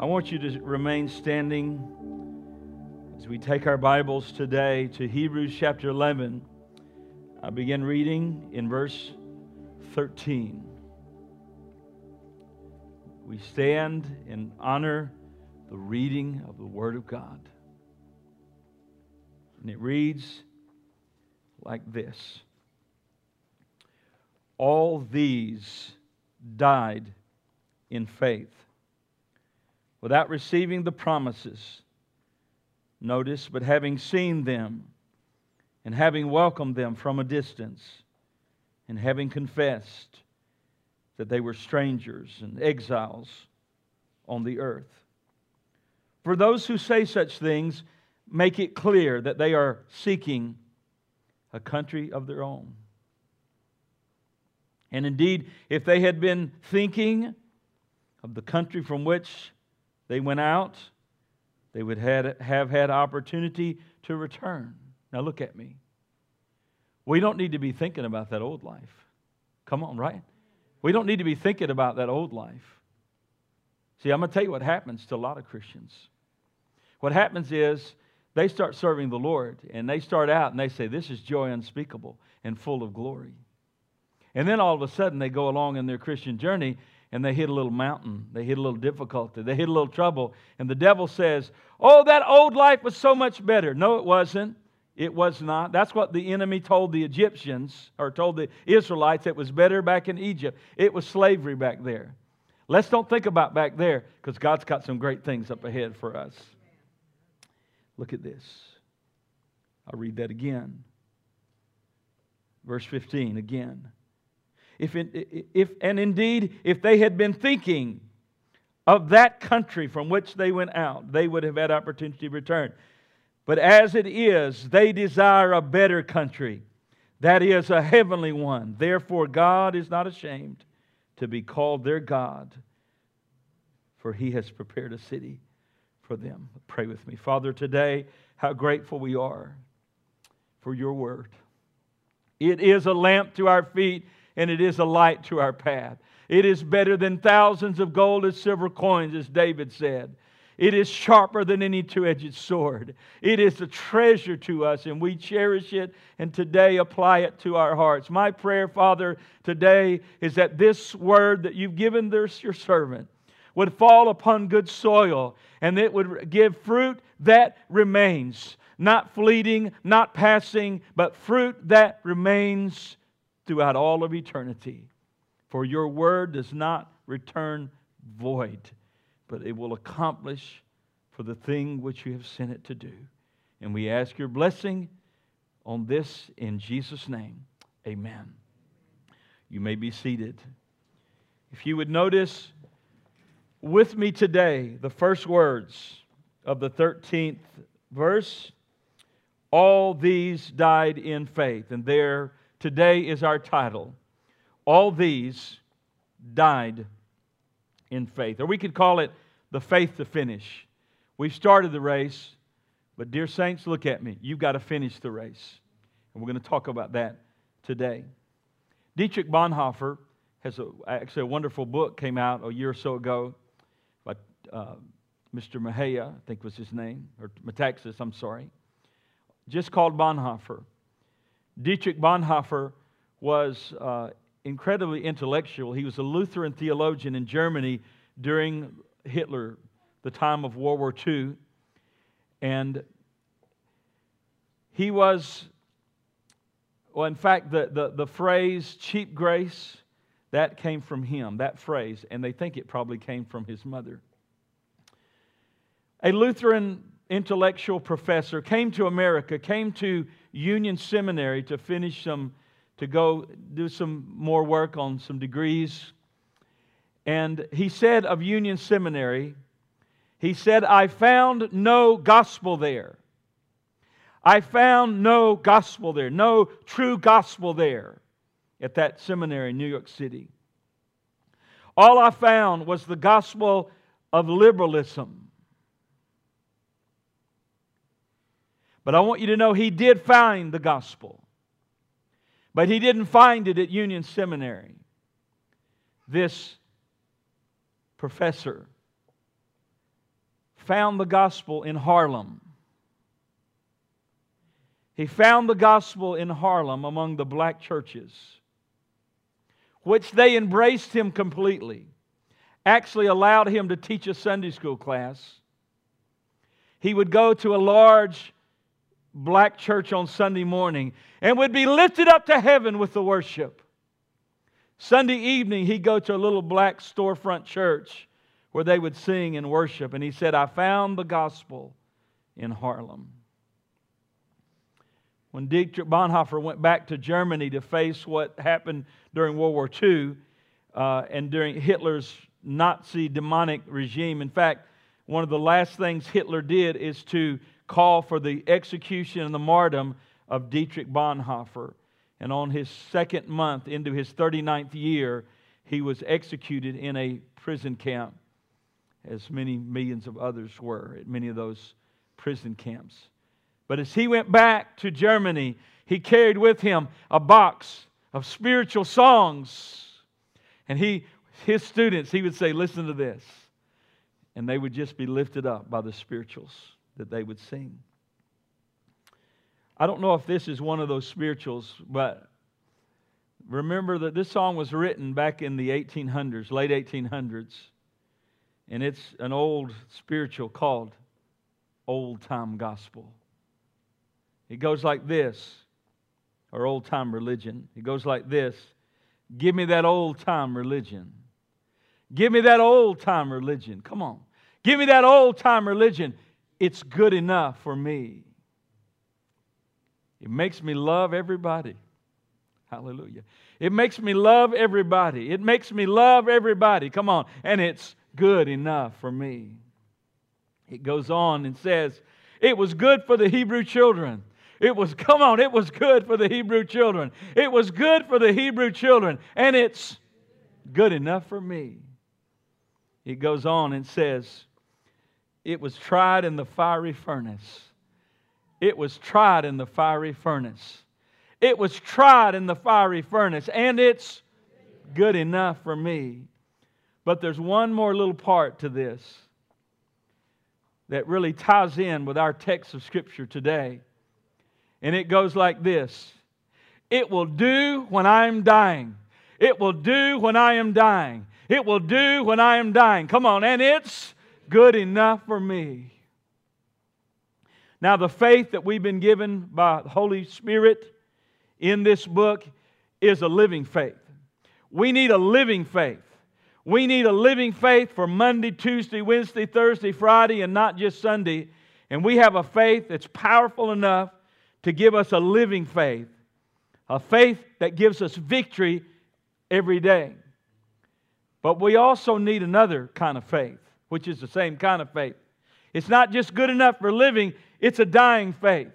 I want you to remain standing as we take our Bibles today to Hebrews chapter 11. I begin reading in verse 13. We stand and honor the reading of the Word of God. And it reads like this All these died in faith without receiving the promises. Notice, but having seen them and having welcomed them from a distance and having confessed that they were strangers and exiles on the earth. For those who say such things, make it clear that they are seeking a country of their own. And indeed, if they had been thinking of the country from which they went out, they would have had opportunity to return. Now look at me. We don't need to be thinking about that old life. Come on, right? We don't need to be thinking about that old life. See, I'm going to tell you what happens to a lot of Christians. What happens is they start serving the Lord and they start out and they say, This is joy unspeakable and full of glory. And then all of a sudden they go along in their Christian journey and they hit a little mountain, they hit a little difficulty, they hit a little trouble, and the devil says, Oh, that old life was so much better. No, it wasn't. It was not. That's what the enemy told the Egyptians, or told the Israelites, it was better back in Egypt. It was slavery back there. Let's don't think about back there, because God's got some great things up ahead for us. Look at this. I'll read that again. Verse 15 again. If, if, and indeed, if they had been thinking of that country from which they went out, they would have had opportunity to return. But as it is, they desire a better country, that is, a heavenly one. Therefore, God is not ashamed to be called their God, for he has prepared a city for them. Pray with me. Father, today, how grateful we are for your word. It is a lamp to our feet and it is a light to our path. It is better than thousands of gold and silver coins, as David said. It is sharper than any two edged sword. It is a treasure to us, and we cherish it and today apply it to our hearts. My prayer, Father, today is that this word that you've given this, your servant would fall upon good soil and it would give fruit that remains, not fleeting, not passing, but fruit that remains throughout all of eternity. For your word does not return void, but it will accomplish for the thing which you have sent it to do. And we ask your blessing on this in Jesus' name. Amen. You may be seated. If you would notice with me today the first words of the 13th verse all these died in faith. And there Today is our title. All these died in faith. Or we could call it the faith to finish. We've started the race, but dear saints, look at me. You've got to finish the race. And we're going to talk about that today. Dietrich Bonhoeffer has a, actually a wonderful book came out a year or so ago by uh, Mr. Mahaya, I think was his name, or Metaxas, I'm sorry, just called Bonhoeffer. Dietrich Bonhoeffer was uh, incredibly intellectual. He was a Lutheran theologian in Germany during Hitler, the time of World War II. And he was, well, in fact, the, the, the phrase cheap grace, that came from him, that phrase, and they think it probably came from his mother. A Lutheran intellectual professor came to America, came to Union Seminary to finish some, to go do some more work on some degrees. And he said of Union Seminary, he said, I found no gospel there. I found no gospel there, no true gospel there at that seminary in New York City. All I found was the gospel of liberalism But I want you to know he did find the gospel. But he didn't find it at Union Seminary. This professor found the gospel in Harlem. He found the gospel in Harlem among the black churches, which they embraced him completely, actually allowed him to teach a Sunday school class. He would go to a large black church on Sunday morning and would be lifted up to heaven with the worship. Sunday evening, he'd go to a little black storefront church where they would sing and worship. And he said, I found the gospel in Harlem. When Dietrich Bonhoeffer went back to Germany to face what happened during World War II uh, and during Hitler's Nazi demonic regime, in fact, one of the last things Hitler did is to call for the execution and the martyrdom of Dietrich Bonhoeffer. And on his second month into his 39th year, he was executed in a prison camp, as many millions of others were at many of those prison camps. But as he went back to Germany, he carried with him a box of spiritual songs. And he, his students, he would say, Listen to this. And they would just be lifted up by the spirituals that they would sing. I don't know if this is one of those spirituals, but remember that this song was written back in the 1800s, late 1800s. And it's an old spiritual called Old Time Gospel. It goes like this, or old time religion. It goes like this Give me that old time religion. Give me that old time religion. Come on. Give me that old time religion. It's good enough for me. It makes me love everybody. Hallelujah. It makes me love everybody. It makes me love everybody. Come on. And it's good enough for me. It goes on and says, It was good for the Hebrew children it was, come on, it was good for the Hebrew children. It was good for the Hebrew children, and it's good enough for me. It goes on and says, It was tried in the fiery furnace. It was tried in the fiery furnace. It was tried in the fiery furnace, and it's good enough for me. But there's one more little part to this that really ties in with our text of Scripture today. And it goes like this It will do when I am dying. It will do when I am dying. It will do when I am dying. Come on, and it's good enough for me. Now, the faith that we've been given by the Holy Spirit in this book is a living faith. We need a living faith. We need a living faith for Monday, Tuesday, Wednesday, Thursday, Friday, and not just Sunday. And we have a faith that's powerful enough to give us a living faith, a faith that gives us victory every day. But we also need another kind of faith, which is the same kind of faith. It's not just good enough for living, it's a dying faith.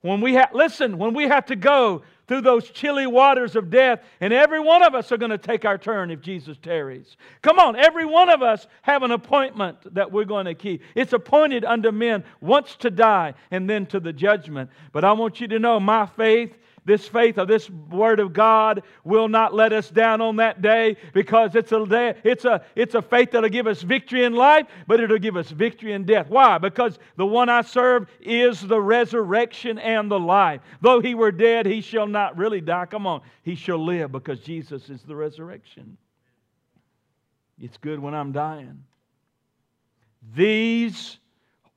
When we have, listen, when we have to go through those chilly waters of death, and every one of us are going to take our turn if Jesus tarries. Come on, every one of us have an appointment that we're going to keep. It's appointed unto men once to die and then to the judgment. But I want you to know my faith this faith of this word of God will not let us down on that day because it's a, day, it's a, it's a faith that'll give us victory in life, but it'll give us victory in death. Why? Because the one I serve is the resurrection and the life. Though he were dead, he shall not really die. Come on, he shall live because Jesus is the resurrection. It's good when I'm dying. These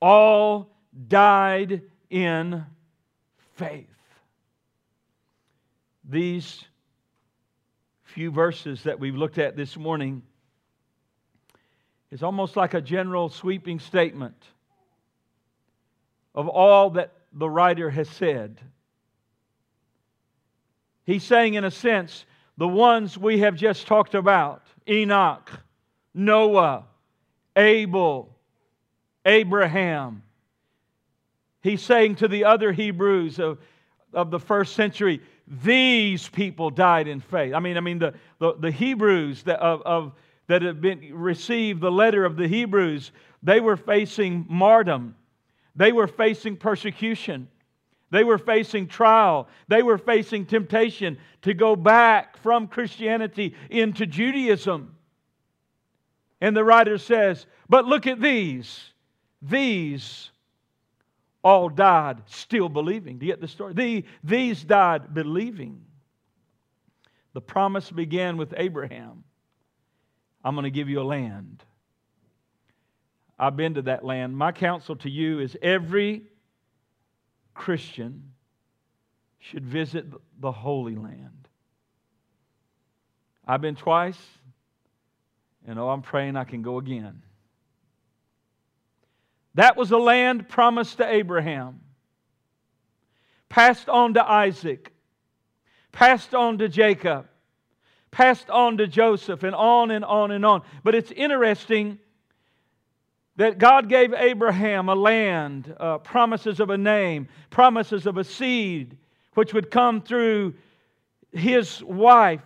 all died in faith these few verses that we've looked at this morning is almost like a general sweeping statement of all that the writer has said. He's saying, in a sense, the ones we have just talked about Enoch, Noah, Abel, Abraham. He's saying to the other Hebrews of, of the first century, these people died in faith. I mean, I mean the, the, the Hebrews that, of, of, that have been received the letter of the Hebrews, they were facing martyrdom. They were facing persecution. They were facing trial. They were facing temptation to go back from Christianity into Judaism. And the writer says, But look at these. these all died still believing. Do you get the story? The, these died believing. The promise began with Abraham I'm going to give you a land. I've been to that land. My counsel to you is every Christian should visit the Holy Land. I've been twice, and oh, I'm praying I can go again. That was a land promised to Abraham, passed on to Isaac, passed on to Jacob, passed on to Joseph, and on and on and on. But it's interesting that God gave Abraham a land, uh, promises of a name, promises of a seed, which would come through his wife.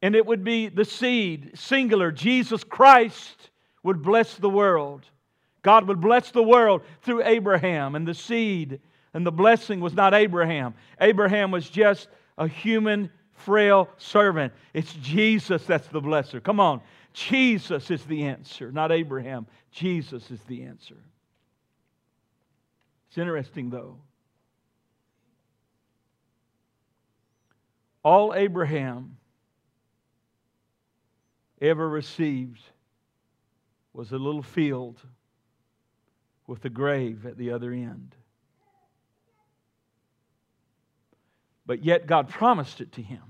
And it would be the seed, singular, Jesus Christ would bless the world. God would bless the world through Abraham and the seed. And the blessing was not Abraham. Abraham was just a human, frail servant. It's Jesus that's the blesser. Come on. Jesus is the answer, not Abraham. Jesus is the answer. It's interesting, though. All Abraham ever received was a little field with a grave at the other end. But yet God promised it to him.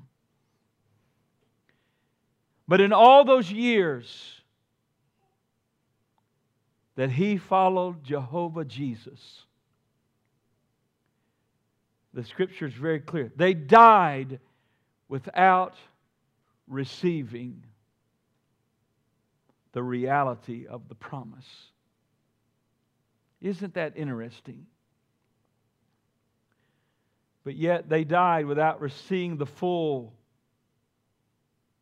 But in all those years that he followed Jehovah Jesus, the scripture is very clear. They died without receiving the reality of the promise. Isn't that interesting? But yet they died without receiving the full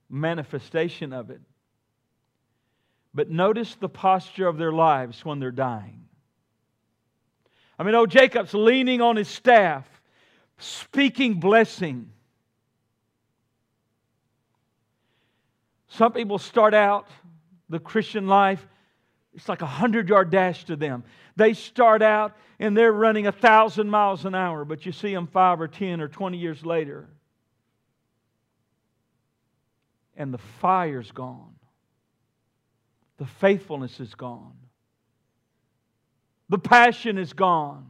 manifestation of it. But notice the posture of their lives when they're dying. I mean, oh, Jacob's leaning on his staff, speaking blessing. Some people start out the Christian life, it's like a hundred yard dash to them. They start out and they're running a thousand miles an hour, but you see them five or ten or twenty years later, and the fire's gone, the faithfulness is gone, the passion is gone.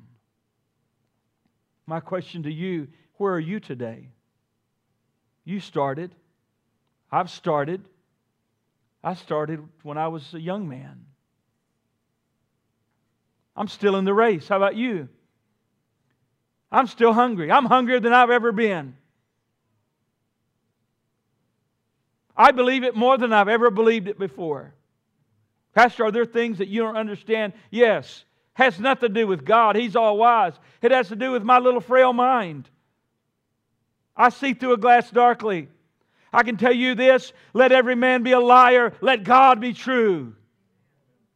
My question to you where are you today? You started. I've started. I started when I was a young man. I'm still in the race. How about you? I'm still hungry. I'm hungrier than I've ever been. I believe it more than I've ever believed it before. Pastor, are there things that you don't understand? Yes. Has nothing to do with God. He's all wise. It has to do with my little frail mind. I see through a glass darkly. I can tell you this let every man be a liar, let God be true.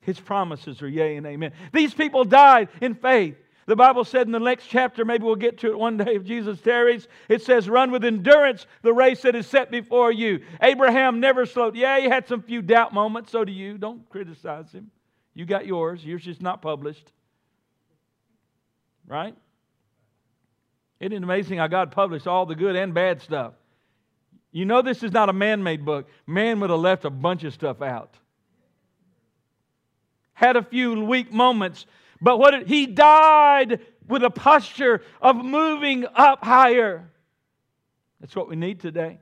His promises are yea and amen. These people died in faith. The Bible said in the next chapter, maybe we'll get to it one day if Jesus tarries, it says, Run with endurance the race that is set before you. Abraham never slowed. Yeah, he had some few doubt moments, so do you. Don't criticize him. You got yours, yours just not published. Right? Isn't it amazing how God published all the good and bad stuff? You know, this is not a man made book. Man would have left a bunch of stuff out. Had a few weak moments, but what he died with a posture of moving up higher. That's what we need today.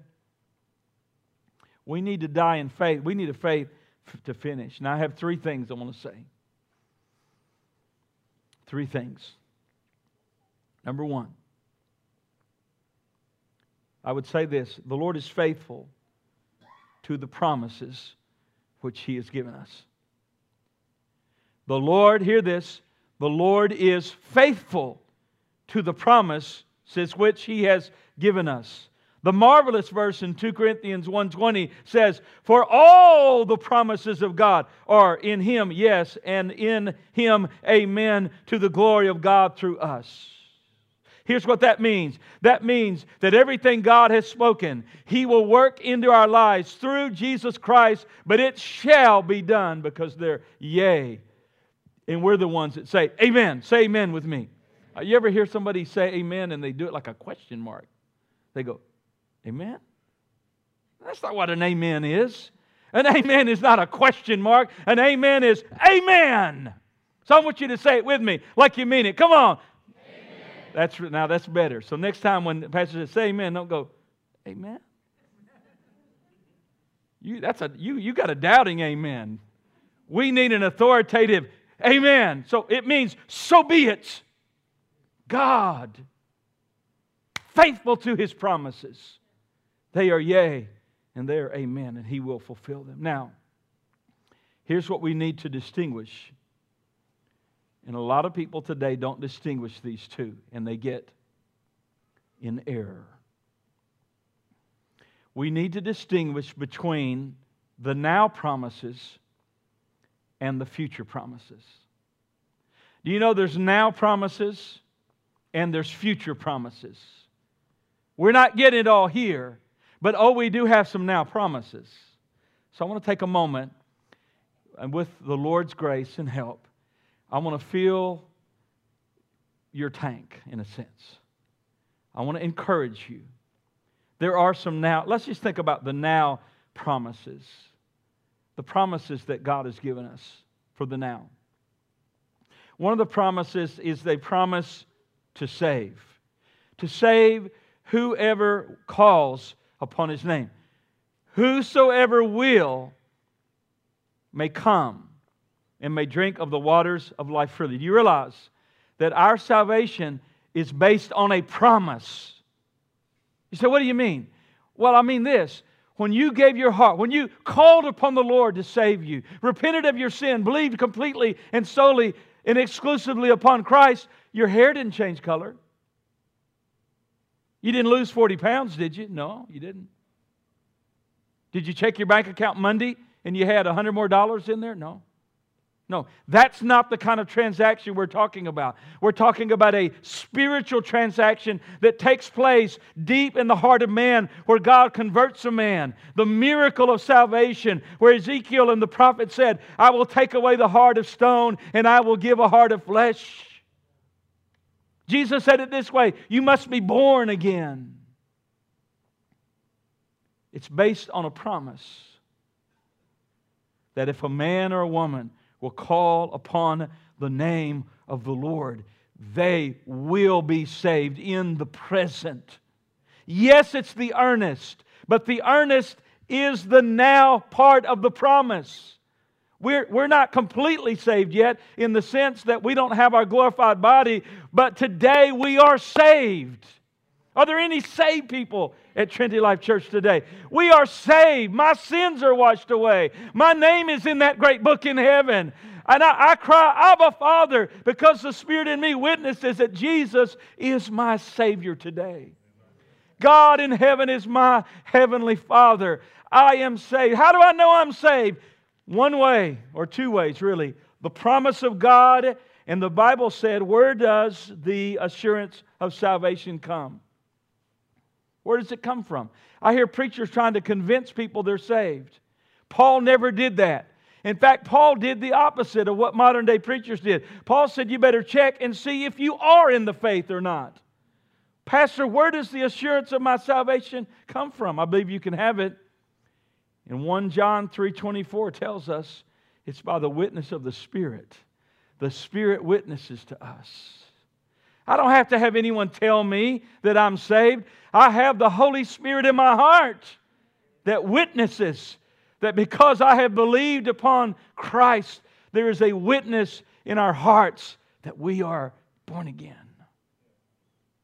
We need to die in faith. We need a faith to finish. Now, I have three things I want to say. Three things. Number one, I would say this the Lord is faithful to the promises which He has given us. The Lord, hear this, the Lord is faithful to the promises which He has given us. The marvelous verse in 2 Corinthians 1:20 says, "For all the promises of God are in him, yes, and in him amen to the glory of God through us." Here's what that means that means that everything God has spoken, He will work into our lives through Jesus Christ, but it shall be done because they're yea And we're the ones that say, Amen. Say amen with me. Uh, you ever hear somebody say amen and they do it like a question mark? They go, Amen? That's not what an amen is. An amen is not a question mark. An amen is amen. So I want you to say it with me like you mean it. Come on. That's now that's better. So next time when the pastor says say amen, don't go, Amen. You that's a you you got a doubting amen. We need an authoritative amen. So it means so be it. God faithful to his promises. They are yea and they are amen, and he will fulfill them. Now, here's what we need to distinguish. And a lot of people today don't distinguish these two, and they get in error. We need to distinguish between the now promises and the future promises. Do you know there's now promises and there's future promises? We're not getting it all here, but oh, we do have some now promises. So I want to take a moment and with the Lord's grace and help, I want to fill your tank in a sense. I want to encourage you. There are some now, let's just think about the now promises, the promises that God has given us for the now. One of the promises is they promise to save, to save whoever calls upon his name. Whosoever will may come and may drink of the waters of life freely. Do you realize that our salvation is based on a promise? You say, what do you mean? Well, I mean this. When you gave your heart, when you called upon the Lord to save you, repented of your sin, believed completely and solely and exclusively upon Christ, your hair didn't change color. You didn't lose 40 pounds, did you? No, you didn't. Did you check your bank account Monday and you had 100 more dollars in there? No. No, that's not the kind of transaction we're talking about. We're talking about a spiritual transaction that takes place deep in the heart of man, where God converts a man. The miracle of salvation, where Ezekiel and the prophet said, I will take away the heart of stone and I will give a heart of flesh. Jesus said it this way You must be born again. It's based on a promise that if a man or a woman will call upon the name of the Lord, they will be saved in the present. Yes, it's the earnest, but the earnest is the now part of the promise. We're, we're not completely saved yet in the sense that we don't have our glorified body, but today we are saved. Are there any saved people at Trinity Life Church today? We are saved. My sins are washed away. My name is in that great book in heaven. And I, I cry, Abba, Father, because the Spirit in me witnesses that Jesus is my Savior today. God in heaven is my heavenly Father. I am saved. How do I know I'm saved? One way, or two ways really. The promise of God, and the Bible said, where does the assurance of salvation come? Where does it come from? I hear preachers trying to convince people they're saved. Paul never did that. In fact, Paul did the opposite of what modern day preachers did. Paul said, You better check and see if you are in the faith or not. Pastor, where does the assurance of my salvation come from? I believe you can have it and 1 John 3:24 tells us it's by the witness of the Spirit. The Spirit witnesses to us. I don't have to have anyone tell me that I'm saved. I have the Holy Spirit in my heart that witnesses that because I have believed upon Christ, there is a witness in our hearts that we are born again.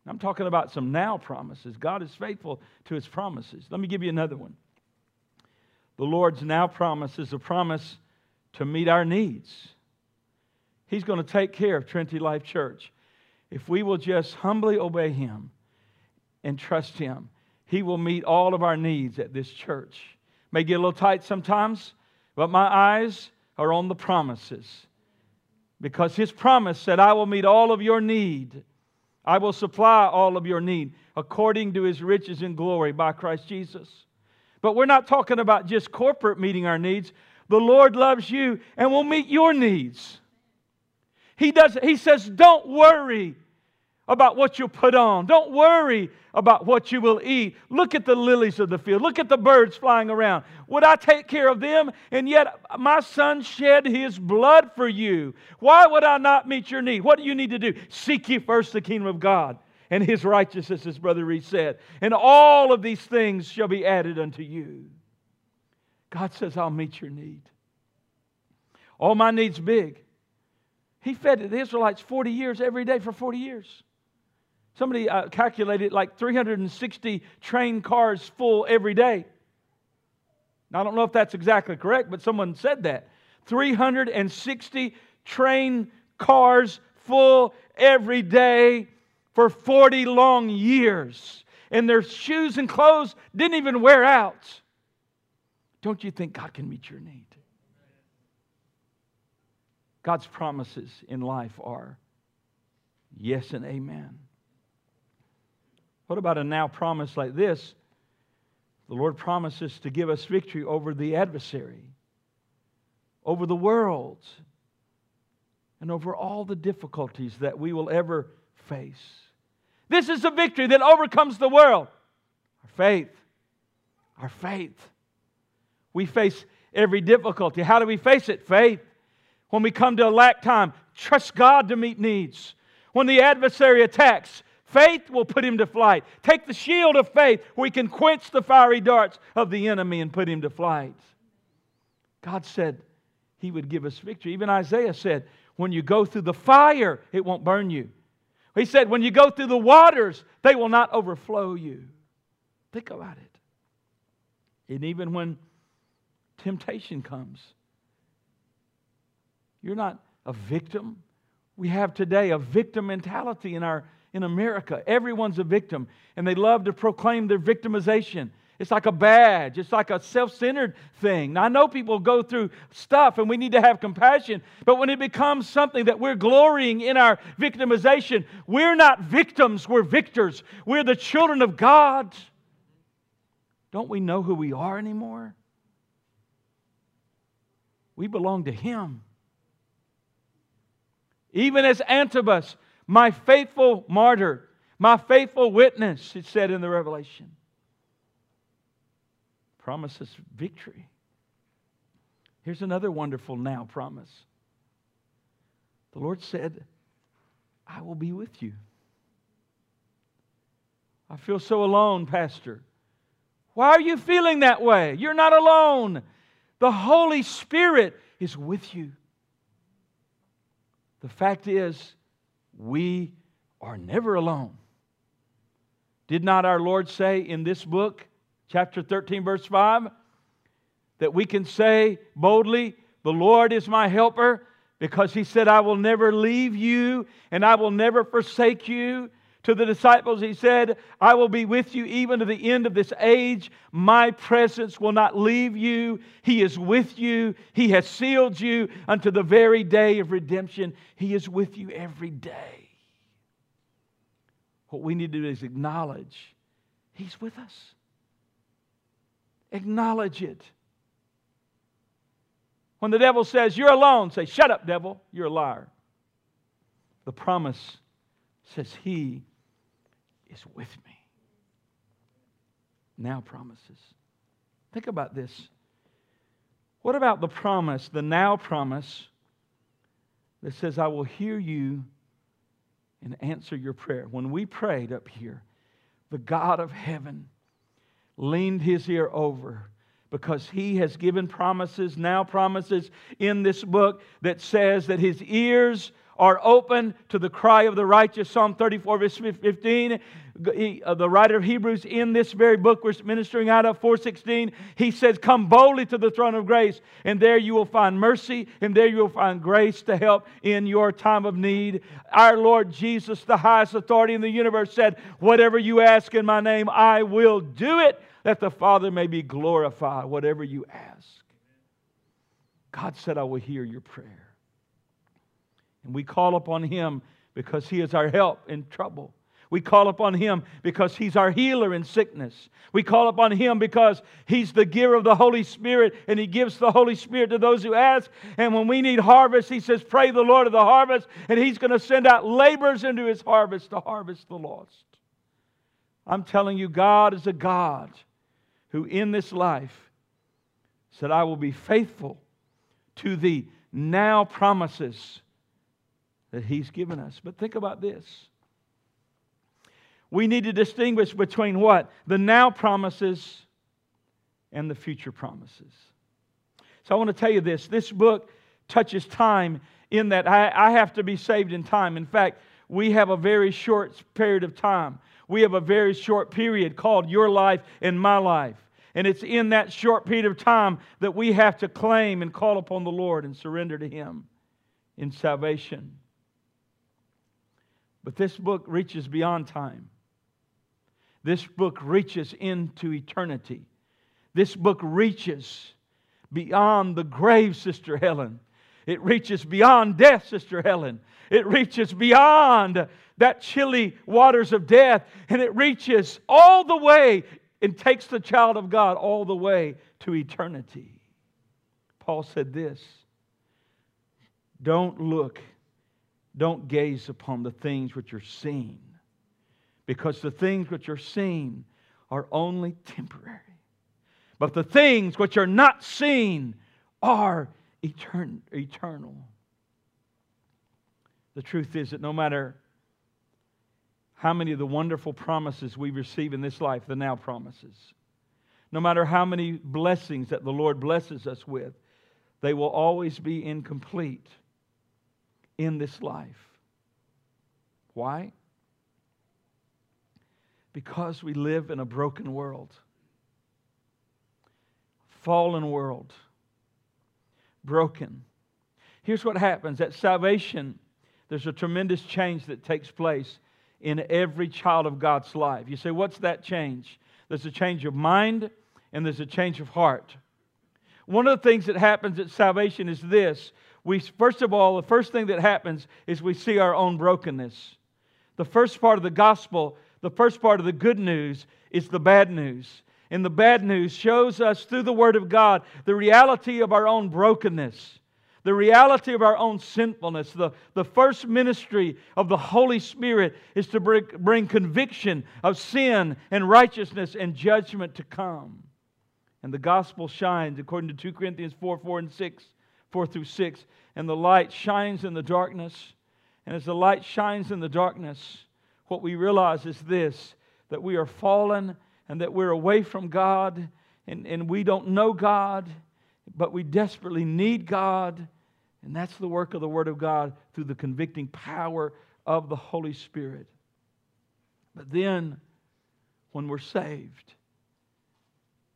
I'm talking about some now promises. God is faithful to his promises. Let me give you another one. The Lord's now promise is a promise to meet our needs. He's going to take care of Trinity Life Church. If we will just humbly obey Him and trust Him, He will meet all of our needs at this church. May get a little tight sometimes, but my eyes are on the promises. Because His promise said, I will meet all of your need. I will supply all of your need according to His riches and glory by Christ Jesus. But we're not talking about just corporate meeting our needs. The Lord loves you and will meet your needs. He does he says, Don't worry about what you'll put on. Don't worry about what you will eat. Look at the lilies of the field. Look at the birds flying around. Would I take care of them? And yet my son shed his blood for you. Why would I not meet your need? What do you need to do? Seek ye first the kingdom of God and his righteousness, as Brother Reed said. And all of these things shall be added unto you. God says, I'll meet your need. All my needs big. He fed the Israelites 40 years every day for 40 years. Somebody uh, calculated like 360 train cars full every day. Now, I don't know if that's exactly correct, but someone said that. 360 train cars full every day for 40 long years. And their shoes and clothes didn't even wear out. Don't you think God can meet your need? God's promises in life are yes and amen. What about a now promise like this? The Lord promises to give us victory over the adversary, over the world, and over all the difficulties that we will ever face. This is a victory that overcomes the world. Our faith. Our faith. We face every difficulty. How do we face it? Faith. When we come to a lack time, trust God to meet needs. When the adversary attacks, Faith will put him to flight. Take the shield of faith we can quench the fiery darts of the enemy and put him to flight. God said he would give us victory. Even Isaiah said, when you go through the fire, it won't burn you. He said, when you go through the waters, they will not overflow you. Think about it. And even when temptation comes, you're not a victim. We have today a victim mentality in our in America. Everyone's a victim, and they love to proclaim their victimization. It's like a badge, it's like a self centered thing. Now, I know people go through stuff and we need to have compassion, but when it becomes something that we're glorying in our victimization, we're not victims, we're victors. We're the children of God. Don't we know who we are anymore? We belong to Him. Even as Antipas my faithful martyr, my faithful witness, it said in the Revelation. Promises victory. Here's another wonderful now promise. The Lord said, I will be with you. I feel so alone, Pastor. Why are you feeling that way? You're not alone. The Holy Spirit is with you. The fact is, we are never alone. Did not our Lord say in this book, chapter 13, verse 5, that we can say boldly, The Lord is my helper, because he said, I will never leave you and I will never forsake you. To the disciples, he said, I will be with you even to the end of this age. My presence will not leave you. He is with you. He has sealed you unto the very day of redemption. He is with you every day. What we need to do is acknowledge He's with us. Acknowledge it. When the devil says, You're alone, say, Shut up, devil, you're a liar. The promise says, He is with me. Now promises. Think about this. What about the promise, the now promise that says, I will hear you and answer your prayer? When we prayed up here, the God of heaven leaned his ear over because he has given promises, now promises in this book that says that his ears are open to the cry of the righteous. Psalm 34, verse 15. He, uh, the writer of Hebrews in this very book we're ministering out of 416, he says, Come boldly to the throne of grace, and there you will find mercy, and there you will find grace to help in your time of need. Our Lord Jesus, the highest authority in the universe, said, Whatever you ask in my name, I will do it, that the Father may be glorified, whatever you ask. God said, I will hear your prayer. And we call upon him because he is our help in trouble. We call upon Him because He's our healer in sickness. We call upon Him because He's the giver of the Holy Spirit and He gives the Holy Spirit to those who ask. And when we need harvest, He says, Pray the Lord of the harvest, and He's going to send out laborers into His harvest to harvest the lost. I'm telling you, God is a God who in this life said, I will be faithful to the now promises that He's given us. But think about this we need to distinguish between what? The now promises and the future promises. So I want to tell you this this book touches time in that I, I, have to be saved in time. In fact, we have a very short period of time. We have a very short period called your life and my life. And it's in that short period of time that we have to claim and call upon the Lord and surrender to Him in salvation. But this book reaches beyond time. This book reaches into eternity. This book reaches beyond the grave, Sister Helen. It reaches beyond death, Sister Helen. It reaches beyond that chilly waters of death, and it reaches all the way and takes the child of God all the way to eternity. Paul said this Don't look, don't gaze upon the things which are seen because the things which are seen are only temporary. But the things which are not seen are etern- eternal. The truth is that no matter how many of the wonderful promises we receive in this life, the now promises, no matter how many blessings that the Lord blesses us with, they will always be incomplete in this life. Why? Because we live in a broken world, fallen world, broken. Here's what happens at salvation, there's a tremendous change that takes place in every child of God's life. You say, What's that change? There's a change of mind and there's a change of heart. One of the things that happens at salvation is this. We, first of all, the first thing that happens is we see our own brokenness. The first part of the gospel the first part of the good news is the bad news. And the bad news shows us through the Word of God the reality of our own brokenness, the reality of our own sinfulness. The, the first ministry of the Holy Spirit is to bring, bring conviction of sin and righteousness and judgment to come. And the gospel shines, according to 2 Corinthians 4 4 and 6, 4 through 6. And the light shines in the darkness. And as the light shines in the darkness, what we realize is this that we are fallen and that we're away from God and, and we don't know God, but we desperately need God. And that's the work of the Word of God through the convicting power of the Holy Spirit. But then, when we're saved,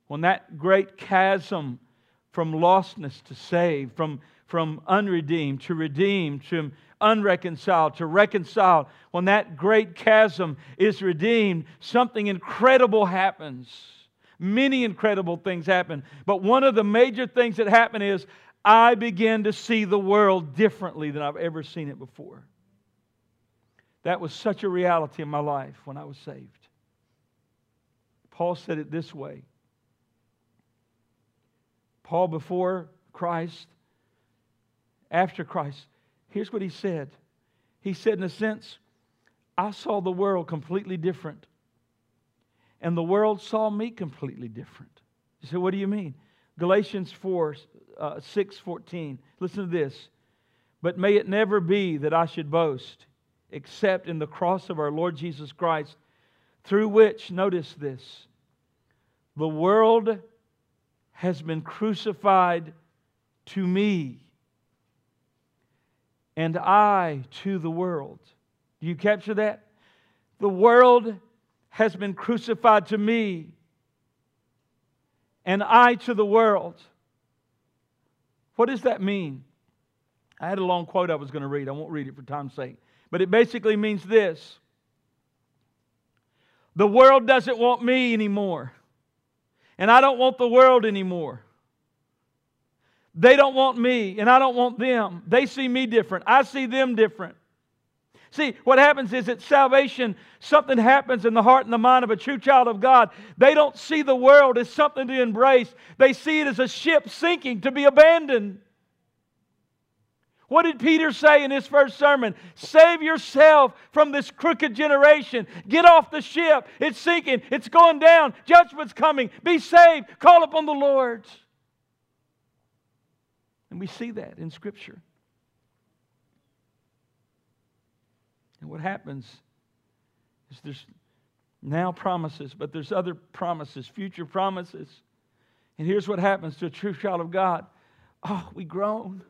when that great chasm from lostness to saved, from, from unredeemed to redeemed, from unreconciled to reconciled, when that great chasm is redeemed, something incredible happens. Many incredible things happen. But one of the major things that happen is I begin to see the world differently than I've ever seen it before. That was such a reality in my life when I was saved. Paul said it this way Paul before Christ, after Christ. Here's what he said He said, in a sense, I saw the world completely different, and the world saw me completely different. You say, What do you mean? Galatians 4 uh, 6 14. Listen to this. But may it never be that I should boast except in the cross of our Lord Jesus Christ, through which, notice this, the world has been crucified to me and I to the world. Do you capture that? The world has been crucified to me, and I to the world. What does that mean? I had a long quote I was going to read. I won't read it for time's sake. But it basically means this The world doesn't want me anymore, and I don't want the world anymore. They don't want me, and I don't want them. They see me different. I see them different. See, what happens is at salvation, something happens in the heart and the mind of a true child of God. They don't see the world as something to embrace, they see it as a ship sinking to be abandoned. What did Peter say in his first sermon? Save yourself from this crooked generation. Get off the ship. It's sinking. It's going down. Judgment's coming. Be saved. Call upon the Lord. And we see that in Scripture. And what happens is there's now promises, but there's other promises, future promises. And here's what happens to a true child of God. Oh, we groan.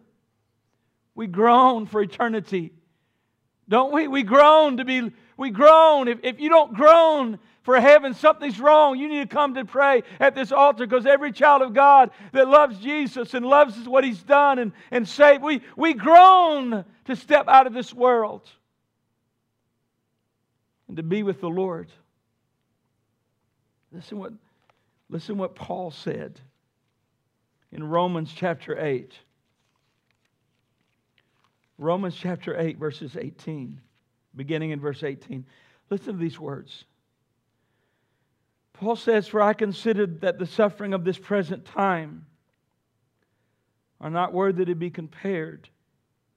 We groan for eternity. Don't we? We groan to be, we groan. If, if you don't groan for heaven, something's wrong. You need to come to pray at this altar because every child of God that loves Jesus and loves what He's done and, and saved, we, we groan to step out of this world and to be with the Lord. Listen what, listen what Paul said in Romans chapter 8. Romans chapter 8, verses 18, beginning in verse 18. Listen to these words. Paul says, For I considered that the suffering of this present time are not worthy to be compared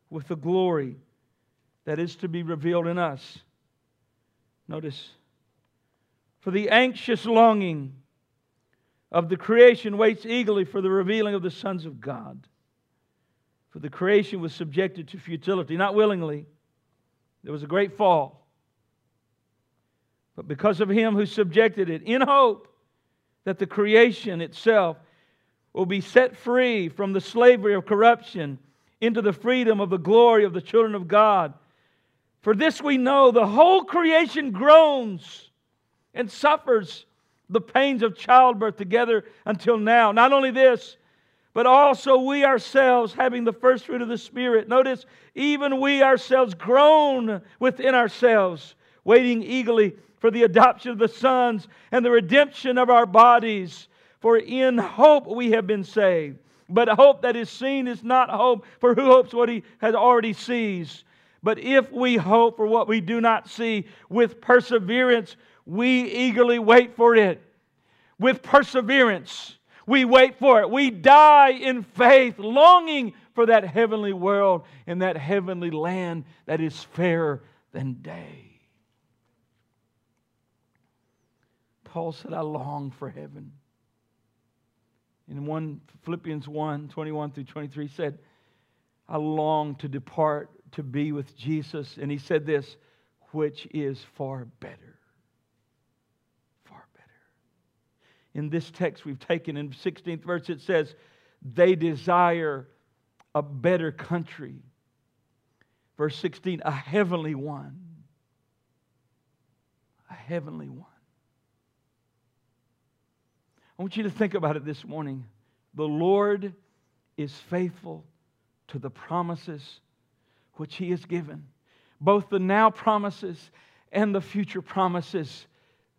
with the glory that is to be revealed in us. Notice, for the anxious longing of the creation waits eagerly for the revealing of the sons of God. For the creation was subjected to futility, not willingly. There was a great fall. But because of him who subjected it, in hope that the creation itself will be set free from the slavery of corruption into the freedom of the glory of the children of God. For this we know the whole creation groans and suffers the pains of childbirth together until now. Not only this, but also we ourselves, having the first fruit of the Spirit. Notice, even we ourselves groan within ourselves, waiting eagerly for the adoption of the sons and the redemption of our bodies. For in hope we have been saved. But hope that is seen is not hope, for who hopes what he has already sees? But if we hope for what we do not see, with perseverance, we eagerly wait for it. With perseverance we wait for it. We die in faith, longing for that heavenly world and that heavenly land that is fairer than day. Paul said, I long for heaven. In 1 Philippians 1 21 through 23 said, I long to depart to be with Jesus. And he said this, which is far better in this text we've taken in 16th verse, it says, they desire a better country. Verse 16, a heavenly one. A heavenly one. I want you to think about it this morning. The Lord is faithful to the promises which He has given, both the now promises and the future promises.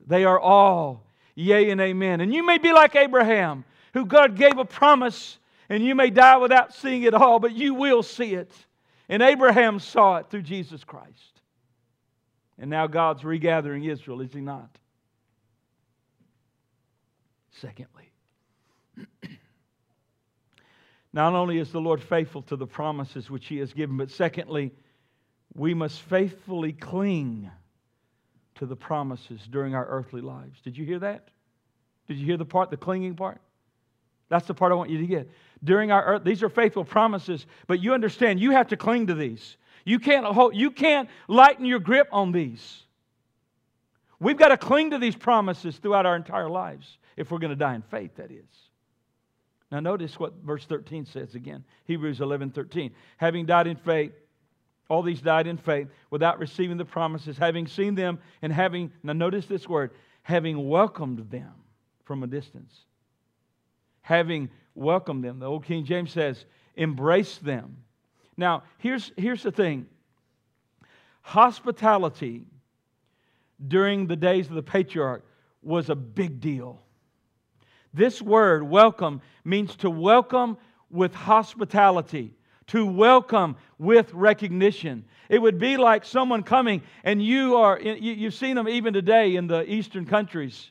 They are all Yea and amen. And you may be like Abraham, who God gave a promise, and you may die without seeing it all, but you will see it. And Abraham saw it through Jesus Christ. And now God's regathering Israel, is he not? Secondly, not only is the Lord faithful to the promises which he has given, but secondly, we must faithfully cling to the promises during our earthly lives. Did you hear that? Did you hear the part, the clinging part? That's the part I want you to get. During our earth, these are faithful promises, but you understand you have to cling to these. You can't, hold, you can't lighten your grip on these. We've got to cling to these promises throughout our entire lives if we're going to die in faith, that is. Now, notice what verse 13 says again Hebrews 11 13. Having died in faith, all these died in faith without receiving the promises, having seen them and having, now notice this word, having welcomed them from a distance. Having welcomed them. The old King James says, embrace them. Now, here's, here's the thing hospitality during the days of the patriarch was a big deal. This word, welcome, means to welcome with hospitality to welcome with recognition. It would be like someone coming and you are, you've seen them even today in the eastern countries,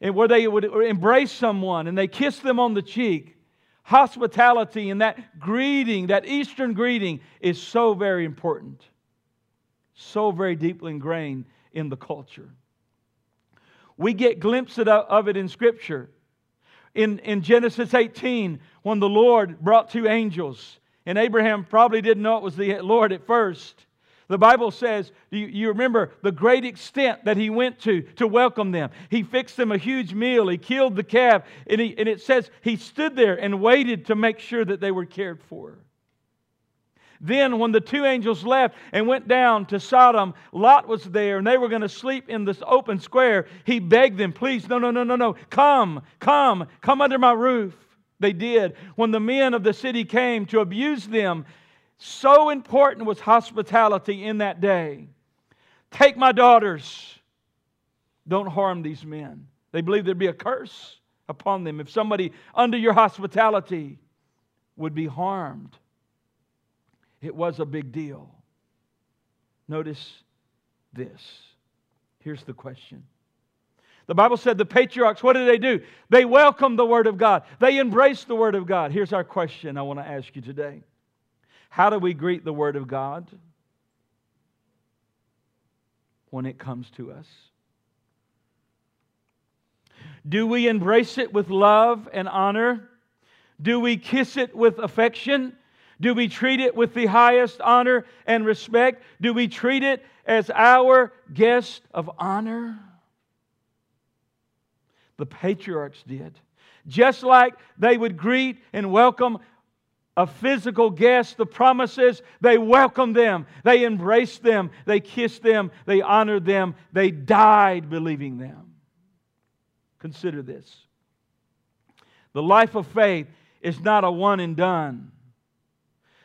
where they would embrace someone and they kiss them on the cheek. Hospitality and that greeting, that Eastern greeting, is so very important, so very deeply ingrained in the culture. We get glimpses of it in Scripture. In, in Genesis 18, when the Lord brought two angels, and Abraham probably didn't know it was the Lord at first. The Bible says, you, you, remember the great extent that he went to to welcome them. He fixed them a huge meal, he killed the calf, and, he, and it says he stood there and waited to make sure that they were cared for. Then, when the two angels left and went down to Sodom, Lot was there and they were going to sleep in this open square. He begged them, Please, no, no, no, no, no. Come, come, come under my roof. They did. When the men of the city came to abuse them, so important was hospitality in that day. Take my daughters. Don't harm these men. They believed there'd be a curse upon them if somebody under your hospitality would be harmed. It was a big deal. Notice this. Here's the question. The Bible said the patriarchs, what did they do? They welcomed the Word of God, they embraced the Word of God. Here's our question I want to ask you today how do we greet the Word of God when it comes to us? Do we embrace it with love and honor? Do we kiss it with affection? Do we treat it with the highest honor and respect? Do we treat it as our guest of honor? The patriarchs did. Just like they would greet and welcome a physical guest, the promises, they welcomed them, they embraced them, they kissed them, they honored them, they died believing them. Consider this. The life of faith is not a one and done,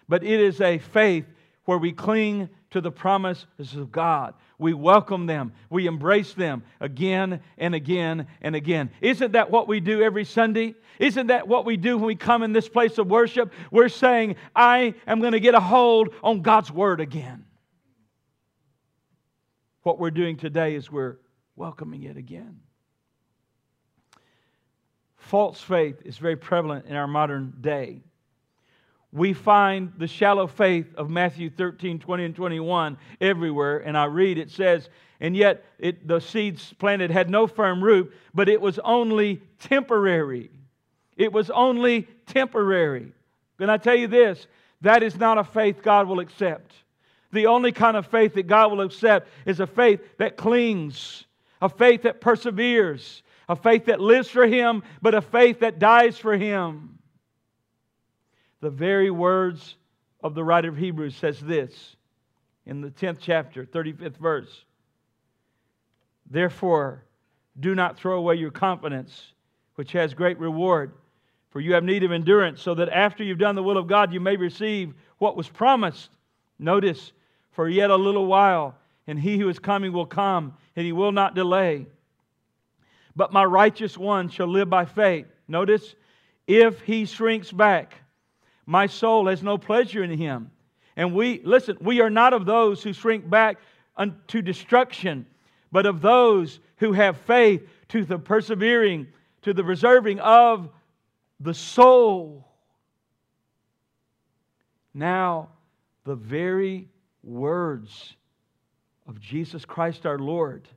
but it is a faith where we cling to the promises of God. We welcome them. We embrace them again and again and again. Isn't that what we do every Sunday? Isn't that what we do when we come in this place of worship? We're saying, I am going to get a hold on God's Word again. What we're doing today is we're welcoming it again. False faith is very prevalent in our modern day we find the shallow faith of Matthew 13, 20, and 21 everywhere. And I read, it says, and yet it, the seeds planted had no firm root, but it was only temporary. It was only temporary. Can I tell you this? That is not a faith God will accept. The only kind of faith that God will accept is a faith that clings, a faith that perseveres, a faith that lives for Him, but a faith that dies for Him. The very words of the writer of Hebrews says this in the 10th chapter, 35th verse. Therefore, do not throw away your confidence, which has great reward, for you have need of endurance, so that after you've done the will of God, you may receive what was promised. Notice, for yet a little while, and he who is coming will come, and he will not delay. But my righteous one shall live by faith. Notice, if he shrinks back, my soul has no pleasure in him. And we, listen, we are not of those who shrink back unto destruction, but of those who have faith to the persevering, to the preserving of the soul. Now, the very words of Jesus Christ our Lord.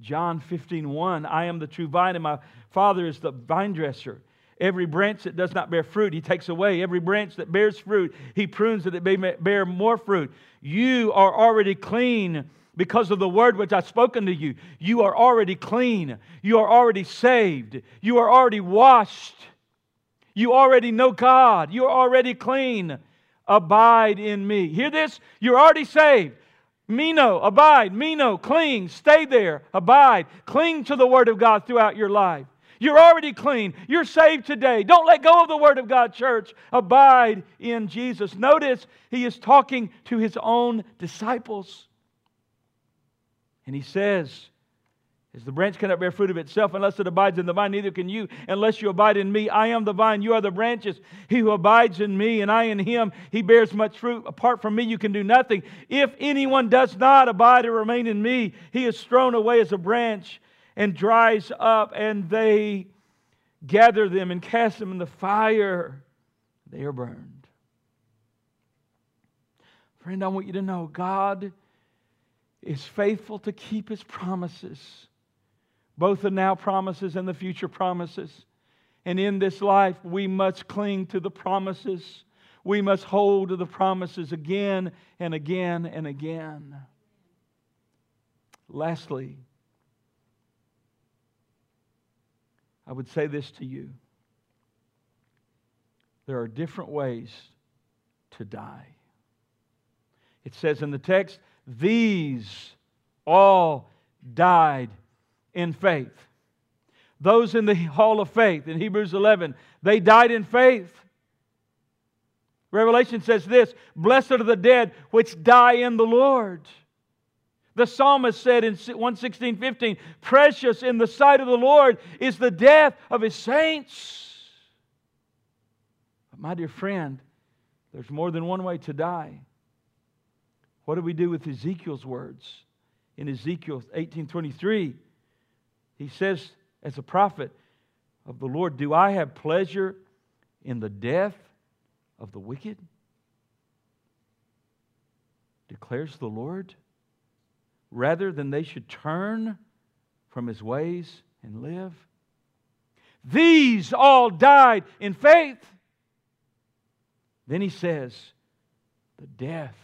John 15, 1, I am the true vine, and my Father is the vine dresser. Every branch that does not bear fruit, he takes away. Every branch that bears fruit, he prunes that it may bear more fruit. You are already clean because of the word which I've spoken to you. You are already clean. You are already saved. You are already washed. You already know God. You are already clean. Abide in me. Hear this? You're already saved. Meno, abide. Meno, cling. Stay there. Abide. Cling to the word of God throughout your life. You're already clean. You're saved today. Don't let go of the Word of God, church. Abide in Jesus. Notice he is talking to his own disciples. And he says, As the branch cannot bear fruit of itself unless it abides in the vine, neither can you unless you abide in me. I am the vine, you are the branches. He who abides in me and I in him, he bears much fruit. Apart from me, you can do nothing. If anyone does not abide or remain in me, he is thrown away as a branch and dries up, and they gather them and cast them in the fire. They are burned. Friend, I want you to know God is faithful to keep his promises both the now promises and the future promises. And in this life, we must cling to the promises. We must hold to the promises again and again and again. Lastly, I would say this to you there are different ways to die. It says in the text, these all died in faith. Those in the hall of faith in Hebrews 11, they died in faith. Revelation says this Blessed are the dead which die in the Lord. The psalmist said in 116, 15, Precious in the sight of the Lord is the death of his saints. But my dear friend, there's more than one way to die. What do we do with Ezekiel's words? In Ezekiel 18:23, he says, as a prophet of the Lord, Do I have pleasure in the death of the wicked? Declares the Lord, rather than they should turn from his ways and live. These all died in faith. Then he says, The death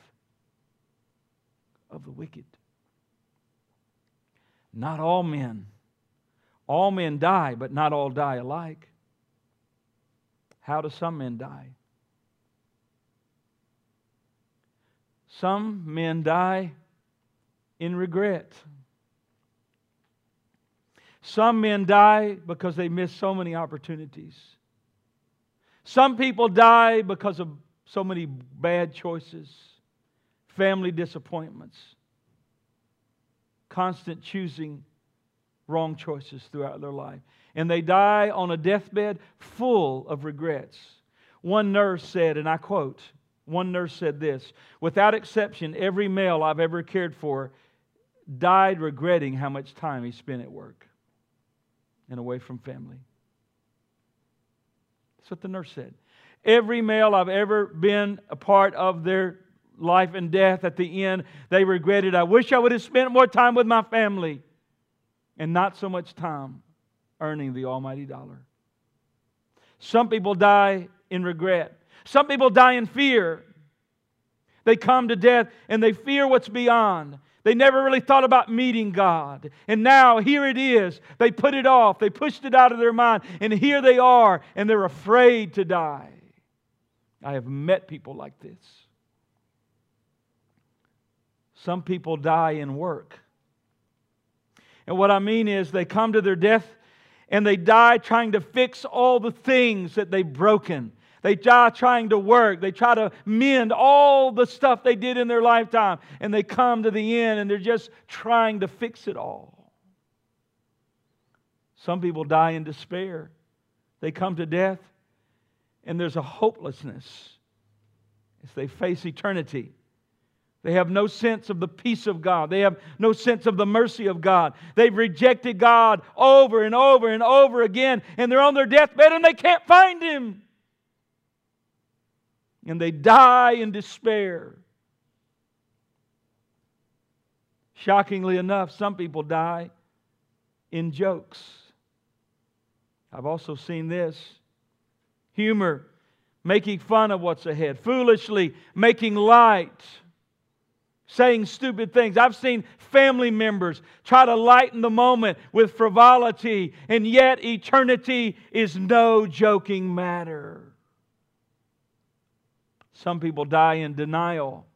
of the wicked. Not all men all men die, but not all die alike. How do some men die? Some men die in regret. Some men die because they miss so many opportunities. Some people die because of so many bad choices, family disappointments, constant choosing wrong choices throughout their life. And they die on a deathbed full of regrets. One nurse said, and I quote, one nurse said this without exception, every male I've ever cared for died regretting how much time he spent at work and away from family. That's what the nurse said. Every male I've ever been a part of their life and death at the end, they regretted, I wish I would have spent more time with my family and not so much time earning the almighty dollar. Some people die in regret. Some people die in fear. They come to death and they fear what's beyond. They never really thought about meeting God. And now here it is. They put it off. They pushed it out of their mind. And here they are, and they're afraid to die. I have met people like this. Some people die in work. And what I mean is, they come to their death and they die trying to fix all the things that they've broken. They die trying to work. They try to mend all the stuff they did in their lifetime. And they come to the end and they're just trying to fix it all. Some people die in despair. They come to death and there's a hopelessness as they face eternity. They have no sense of the peace of God. They have no sense of the mercy of God. They've rejected God over and over and over again, and they're on their deathbed and they can't find Him. And they die in despair. Shockingly enough, some people die in jokes. I've also seen this humor, making fun of what's ahead, foolishly making light saying stupid things. I've seen family members try to lighten the moment with frivolity, and yet eternity is no joking matter. Some people die in denial.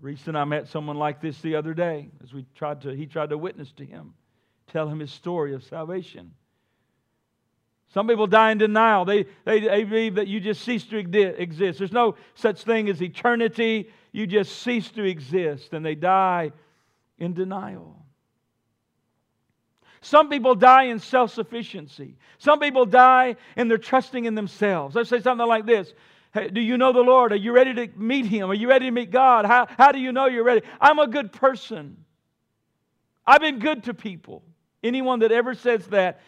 Reese and I met someone like this the other day as we tried to, he tried to witness to him, tell him his story of salvation. Some people die in denial. They, they, they believe that you just cease to exist. There's no such thing as eternity. You just cease to exist. And they die in denial. Some people die in self sufficiency. Some people die and they're trusting in themselves. Let's say something like this hey, Do you know the Lord? Are you ready to meet Him? Are you ready to meet God? How, how do you know you're ready? I'm a good person. I've been good to people. Anyone that ever says that,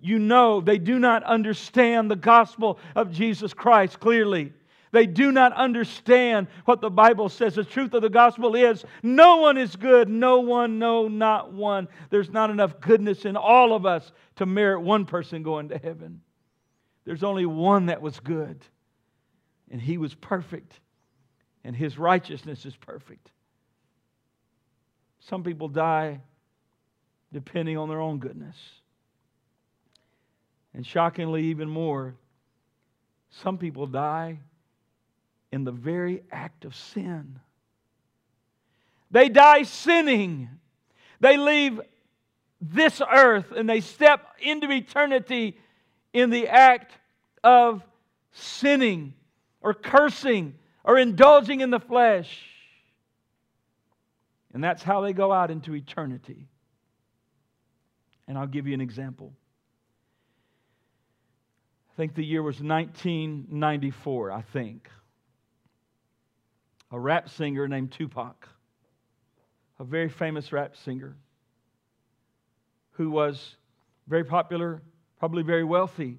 you know they do not understand the gospel of Jesus Christ clearly. They do not understand what the Bible says. The truth of the gospel is no one is good. No one, no, not one. There's not enough goodness in all of us to merit one person going to heaven. There's only one that was good, and he was perfect, and his righteousness is perfect. Some people die depending on their own goodness. And shockingly, even more, some people die in the very act of sin. They die sinning. They leave this earth and they step into eternity in the act of sinning or cursing or indulging in the flesh. And that's how they go out into eternity. And I'll give you an example. I think the year was 1994, I think a rap singer named Tupac, a very famous rap singer who was very popular, probably very wealthy.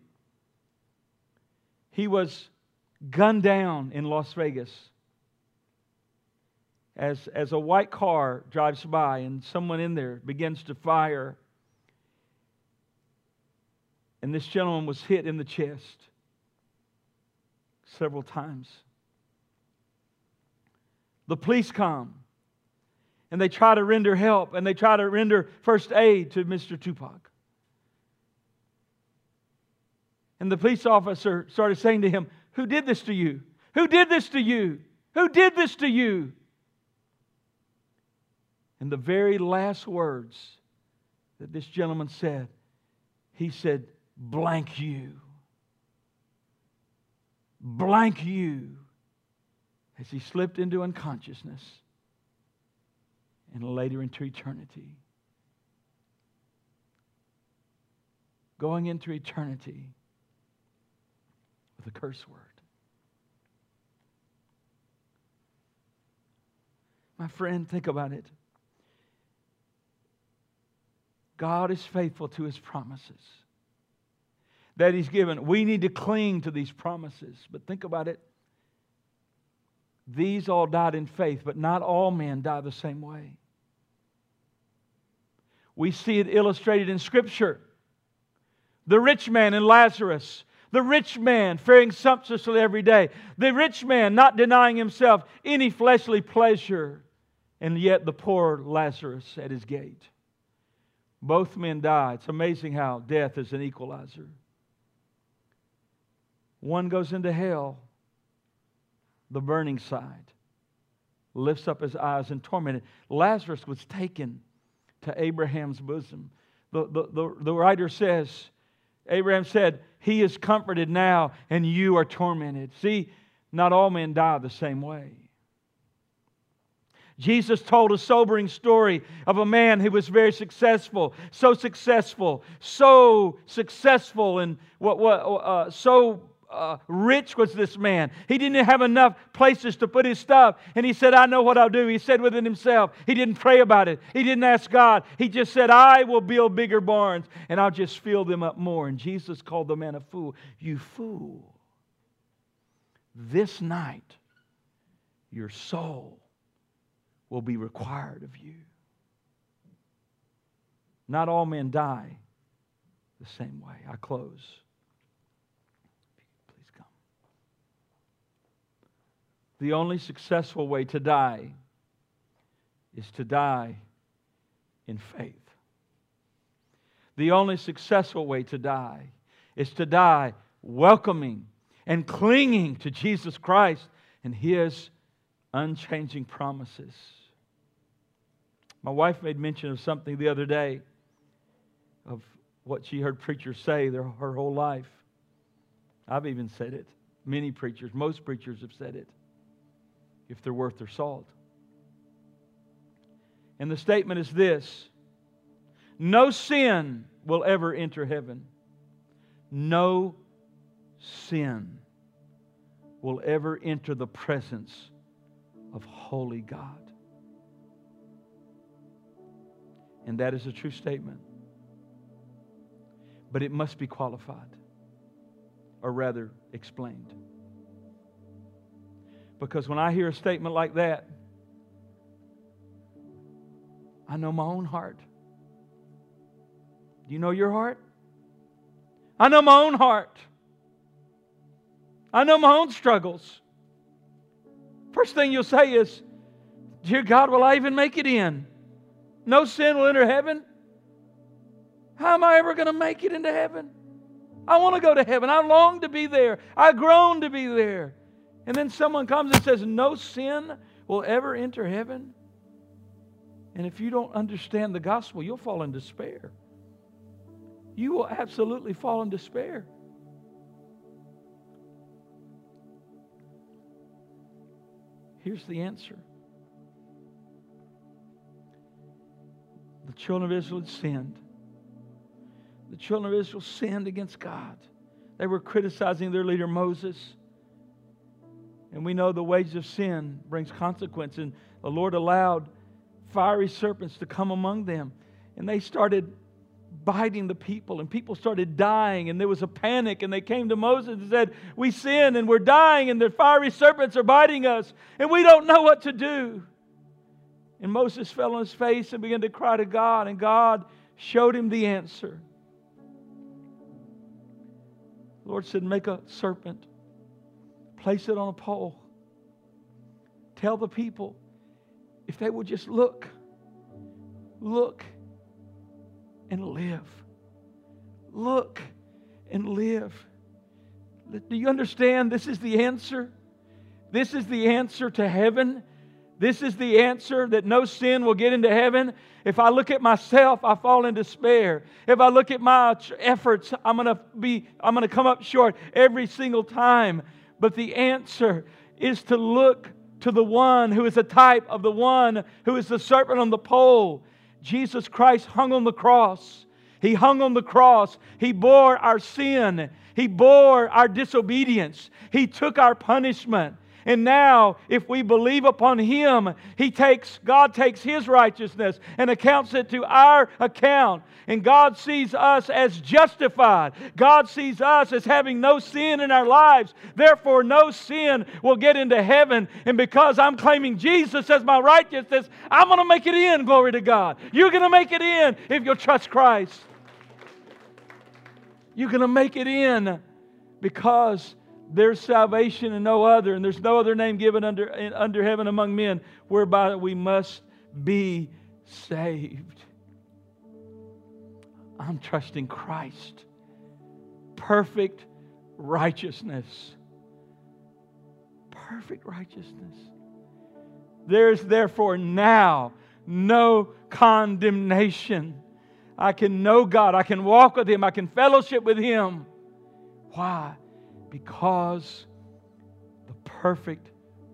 He was gunned down in Las Vegas as, as a white car drives by and someone in there begins to fire. And this gentleman was hit in the chest several times the police come and they try to render help and they try to render first aid to Mr. Tupac. And the police officer started saying to him, Who did this to you? Who did this to you? Who did this to you? And the very last words that this gentleman said, he said, Blank you. Blank you as he slipped into unconsciousness and later into eternity. Going into eternity with a curse word. My friend, think about it. God is faithful to his promises that he's given. We need to cling to these promises. But think about it. These all died in faith, but not all men die the same way. We see it illustrated in Scripture. The rich man and Lazarus, the rich man faring sumptuously every day, the rich man not denying himself any fleshly pleasure, and yet the poor Lazarus at his gate. Both men died. It's amazing how death is an equalizer. One goes into hell, the burning side, lifts up his eyes and tormented. Lazarus was taken to Abraham's bosom. The, the, the, the writer says, Abraham said, He is comforted now, and you are tormented. See, not all men die the same way. Jesus told a sobering story of a man who was very successful, so successful, so successful, and what, what, uh, so uh, rich was this man. He didn't have enough places to put his stuff. And he said, I know what I'll do. He said within himself, he didn't pray about it. He didn't ask God. He just said, I will build bigger barns and I'll just fill them up more. And Jesus called the man a fool. You fool. This night, your soul will be required of you. Not all men die the same way. I close. The only successful way to die is to die in faith. The only successful way to die is to die welcoming and clinging to Jesus Christ and His unchanging promises. My wife made mention of something the other day of what she heard preachers say their, her whole life. I've even said it. Many preachers, most preachers have said it if they're worth their salt. And the statement is this No sin will ever enter heaven. No sin will ever enter the presence of holy God. And that is a true statement. But it must be qualified, or rather, explained. Because when I hear a statement like that, I know my own heart. Do you know your heart? I know my own heart. I know my own struggles. First thing you'll say is, Dear God, will I even make it in? No sin will enter heaven. How am I ever going to make it into heaven? I want to go to heaven. I long to be there. I groan to be there. And then someone comes and says, No sin will ever enter heaven. And if you don't understand the gospel, you'll fall in despair. You will absolutely fall in despair. Here's the answer the children of Israel sinned. The children of Israel sinned against God. They were criticizing their leader Moses. And we know the wages of sin brings consequence. And the Lord allowed fiery serpents to come among them. And they started biting the people, and people started dying, and there was a panic. And they came to Moses and said, We sin and we're dying, and the fiery serpents are biting us, and we don't know what to do. And Moses fell on his face and began to cry to God, and God showed him the answer. The Lord said, Make a serpent, place it on a pole. Tell the people if they would just look, look and live. Look and live. Do you understand? This is the answer. This is the answer to heaven. This is the answer that no sin will get into heaven. If I look at myself, I fall in despair. If I look at my efforts, I'm going to be I'm going to come up short every single time. But the answer is to look to the one who is a type of the one who is the serpent on the pole. Jesus Christ hung on the cross. He hung on the cross. He bore our sin. He bore our disobedience. He took our punishment. And now, if we believe upon Him, He takes, God takes His righteousness and accounts it to our account. And God sees us as justified. God sees us as having no sin in our lives. Therefore, no sin will get into heaven. And because I'm claiming Jesus as my righteousness, I'm going to make it in, glory to God. You're going to make it in if you'll trust Christ. You're going to make it in because there's salvation and no other, and there's no other name given under, under heaven among men whereby we must be saved. I'm trusting Christ. Perfect righteousness. Perfect righteousness. There's therefore now no condemnation. I can know God. I can walk with Him. I can fellowship with Him. Why? Because the perfect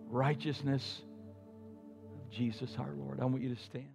righteousness of Jesus our Lord. I want you to stand.